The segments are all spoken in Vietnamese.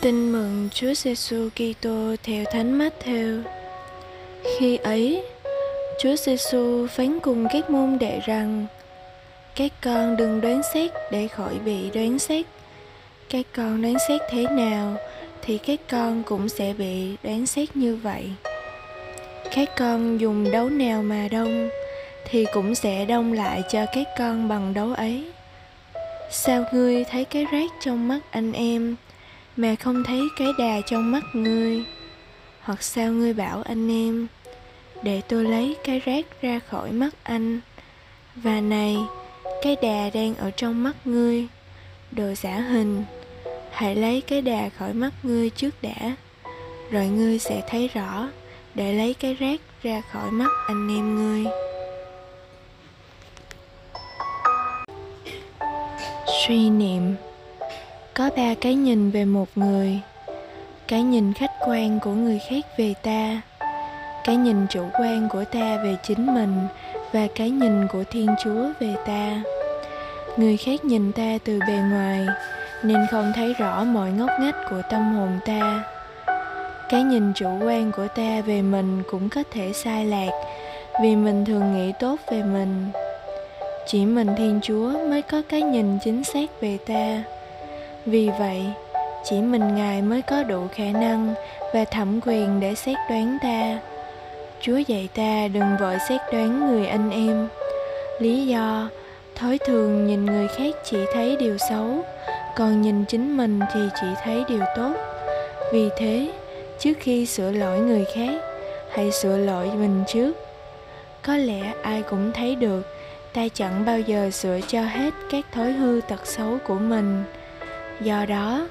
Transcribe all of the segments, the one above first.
Tin mừng Chúa Giêsu Kitô theo Thánh Matthew. Khi ấy, Chúa Giêsu phán cùng các môn đệ rằng: Các con đừng đoán xét để khỏi bị đoán xét. Các con đoán xét thế nào thì các con cũng sẽ bị đoán xét như vậy. Các con dùng đấu nào mà đông thì cũng sẽ đông lại cho các con bằng đấu ấy. Sao ngươi thấy cái rác trong mắt anh em mà không thấy cái đà trong mắt ngươi. Hoặc sao ngươi bảo anh em, để tôi lấy cái rác ra khỏi mắt anh. Và này, cái đà đang ở trong mắt ngươi. Đồ giả hình, hãy lấy cái đà khỏi mắt ngươi trước đã, rồi ngươi sẽ thấy rõ để lấy cái rác ra khỏi mắt anh em ngươi. Suy niệm có ba cái nhìn về một người. Cái nhìn khách quan của người khác về ta. Cái nhìn chủ quan của ta về chính mình và cái nhìn của thiên chúa về ta. Người khác nhìn ta từ bề ngoài, nên không thấy rõ mọi ngóc ngách của tâm hồn ta. Cái nhìn chủ quan của ta về mình cũng có thể sai lạc, vì mình thường nghĩ tốt về mình. Chỉ mình thiên chúa mới có cái nhìn chính xác về ta vì vậy, chỉ mình ngài mới có đủ khả năng và thẩm quyền để xét đoán ta. Chúa dạy ta đừng vội xét đoán người anh em. Lý do, thói thường nhìn người khác chỉ thấy điều xấu, còn nhìn chính mình thì chỉ thấy điều tốt. Vì thế, trước khi sửa lỗi người khác, hãy sửa lỗi mình trước. Có lẽ ai cũng thấy được, ta chẳng bao giờ sửa cho hết các thói hư tật xấu của mình do đó,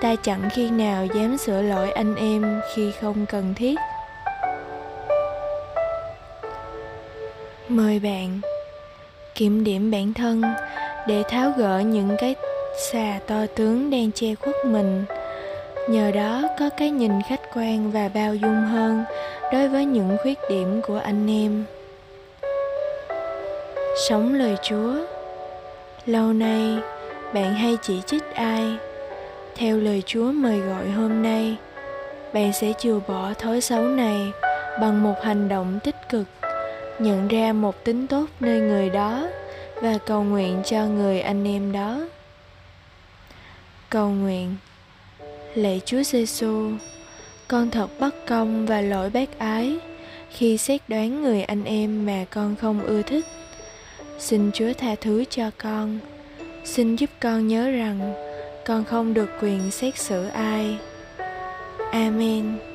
ta chẳng khi nào dám sửa lỗi anh em khi không cần thiết. Mời bạn, kiểm điểm bản thân để tháo gỡ những cái xà to tướng đang che khuất mình. Nhờ đó có cái nhìn khách quan và bao dung hơn đối với những khuyết điểm của anh em. Sống lời chúa, lâu nay bạn hay chỉ trích ai? Theo lời chúa mời gọi hôm nay, bạn sẽ chừa bỏ thói xấu này bằng một hành động tích cực, nhận ra một tính tốt nơi người đó và cầu nguyện cho người anh em đó. Cầu nguyện. Lạy chúa giêsu con thật bất công và lỗi bác ái khi xét đoán người anh em mà con không ưa thích. Xin chúa tha thứ cho con xin giúp con nhớ rằng con không được quyền xét xử ai. Amen.